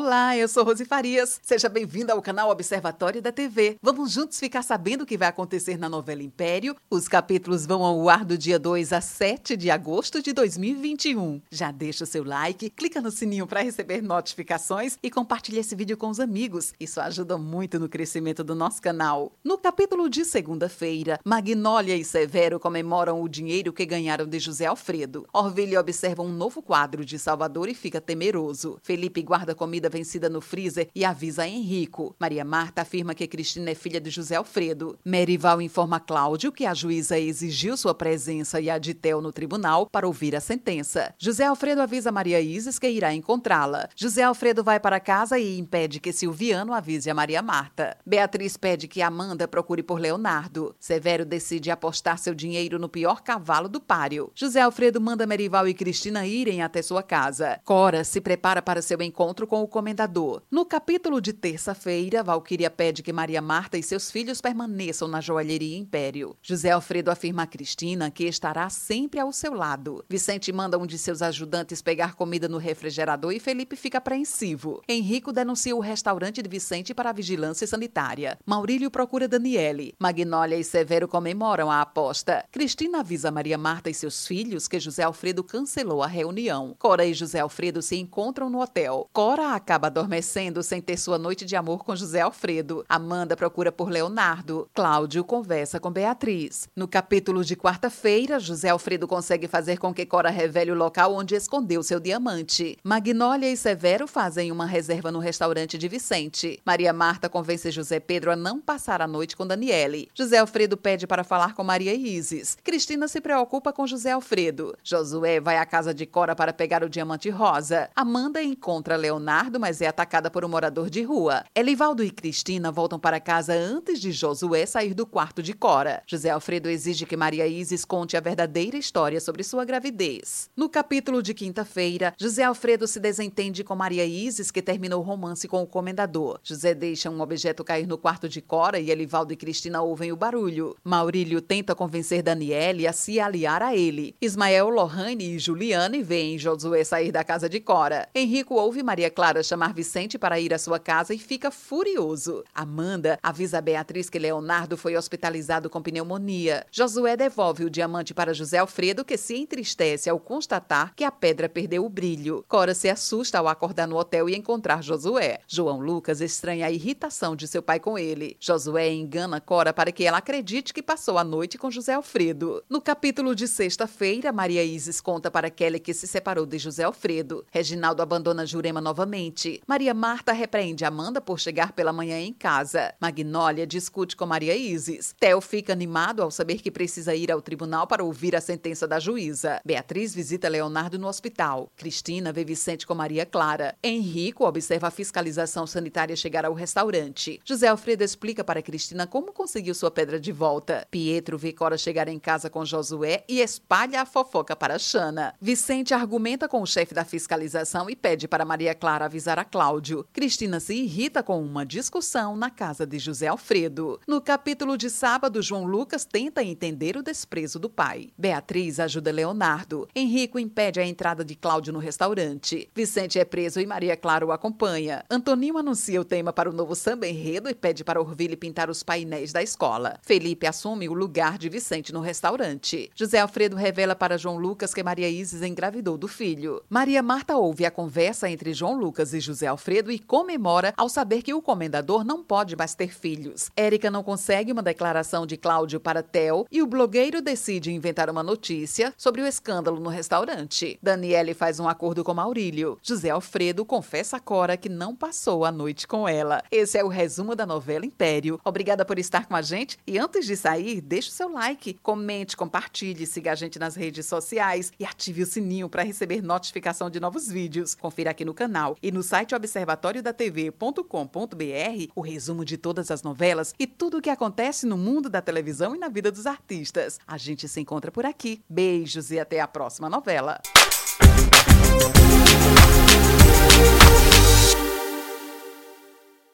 Olá, eu sou Rose Farias. Seja bem-vinda ao canal Observatório da TV. Vamos juntos ficar sabendo o que vai acontecer na novela Império. Os capítulos vão ao ar do dia 2 a 7 de agosto de 2021. Já deixa o seu like, clica no sininho para receber notificações e compartilhe esse vídeo com os amigos. Isso ajuda muito no crescimento do nosso canal. No capítulo de segunda-feira, Magnólia e Severo comemoram o dinheiro que ganharam de José Alfredo. Orvilho observa um novo quadro de Salvador e fica temeroso. Felipe guarda comida vencida no freezer e avisa Henrico. Maria Marta afirma que Cristina é filha de José Alfredo. Merival informa Cláudio que a juíza exigiu sua presença e a de Tel no tribunal para ouvir a sentença. José Alfredo avisa Maria Isis que irá encontrá-la. José Alfredo vai para casa e impede que Silviano avise a Maria Marta. Beatriz pede que Amanda procure por Leonardo. Severo decide apostar seu dinheiro no pior cavalo do páreo. José Alfredo manda Merival e Cristina irem até sua casa. Cora se prepara para seu encontro com o comendador. No capítulo de terça-feira, Valquíria pede que Maria Marta e seus filhos permaneçam na joalheria Império. José Alfredo afirma a Cristina que estará sempre ao seu lado. Vicente manda um de seus ajudantes pegar comida no refrigerador e Felipe fica apreensivo. Henrico denuncia o restaurante de Vicente para a vigilância sanitária. Maurílio procura Daniele. Magnólia e Severo comemoram a aposta. Cristina avisa Maria Marta e seus filhos que José Alfredo cancelou a reunião. Cora e José Alfredo se encontram no hotel. Cora acaba adormecendo sem ter sua noite de amor com José Alfredo. Amanda procura por Leonardo. Cláudio conversa com Beatriz. No capítulo de quarta-feira, José Alfredo consegue fazer com que Cora revele o local onde escondeu seu diamante. Magnólia e Severo fazem uma reserva no restaurante de Vicente. Maria Marta convence José Pedro a não passar a noite com Daniele. José Alfredo pede para falar com Maria Isis. Cristina se preocupa com José Alfredo. Josué vai à casa de Cora para pegar o diamante rosa. Amanda encontra Leonardo Leonardo, mas é atacada por um morador de rua. Elivaldo e Cristina voltam para casa antes de Josué sair do quarto de Cora. José Alfredo exige que Maria Isis conte a verdadeira história sobre sua gravidez. No capítulo de quinta-feira, José Alfredo se desentende com Maria Isis, que terminou o romance com o comendador. José deixa um objeto cair no quarto de Cora e Elivaldo e Cristina ouvem o barulho. Maurílio tenta convencer Daniele a se aliar a ele. Ismael, Lohane e Juliane veem Josué sair da casa de Cora. Henrico ouve Maria Clara para chamar Vicente para ir à sua casa e fica furioso. Amanda avisa a Beatriz que Leonardo foi hospitalizado com pneumonia. Josué devolve o diamante para José Alfredo, que se entristece ao constatar que a pedra perdeu o brilho. Cora se assusta ao acordar no hotel e encontrar Josué. João Lucas estranha a irritação de seu pai com ele. Josué engana Cora para que ela acredite que passou a noite com José Alfredo. No capítulo de sexta-feira, Maria Isis conta para Kelly que se separou de José Alfredo. Reginaldo abandona Jurema novamente Maria Marta repreende Amanda por chegar pela manhã em casa. Magnólia discute com Maria Isis. Theo fica animado ao saber que precisa ir ao tribunal para ouvir a sentença da juíza. Beatriz visita Leonardo no hospital. Cristina vê Vicente com Maria Clara. Henrico observa a fiscalização sanitária chegar ao restaurante. José Alfredo explica para Cristina como conseguiu sua pedra de volta. Pietro vê Cora chegar em casa com Josué e espalha a fofoca para Xana. Vicente argumenta com o chefe da fiscalização e pede para Maria Clara avisar avisar a Cláudio. Cristina se irrita com uma discussão na casa de José Alfredo. No capítulo de sábado, João Lucas tenta entender o desprezo do pai. Beatriz ajuda Leonardo. Henrico impede a entrada de Cláudio no restaurante. Vicente é preso e Maria Clara o acompanha. Antoninho anuncia o tema para o novo samba enredo e pede para Orville pintar os painéis da escola. Felipe assume o lugar de Vicente no restaurante. José Alfredo revela para João Lucas que Maria Isis engravidou do filho. Maria Marta ouve a conversa entre João Lucas e José Alfredo e comemora ao saber que o comendador não pode mais ter filhos. Érica não consegue uma declaração de Cláudio para Theo e o blogueiro decide inventar uma notícia sobre o escândalo no restaurante. Daniele faz um acordo com Maurílio. José Alfredo confessa a Cora que não passou a noite com ela. Esse é o resumo da novela Império. Obrigada por estar com a gente e antes de sair, deixe o seu like, comente, compartilhe, siga a gente nas redes sociais e ative o sininho para receber notificação de novos vídeos. Confira aqui no canal e no no site observatoriodatv.com.br o resumo de todas as novelas e tudo o que acontece no mundo da televisão e na vida dos artistas. A gente se encontra por aqui. Beijos e até a próxima novela.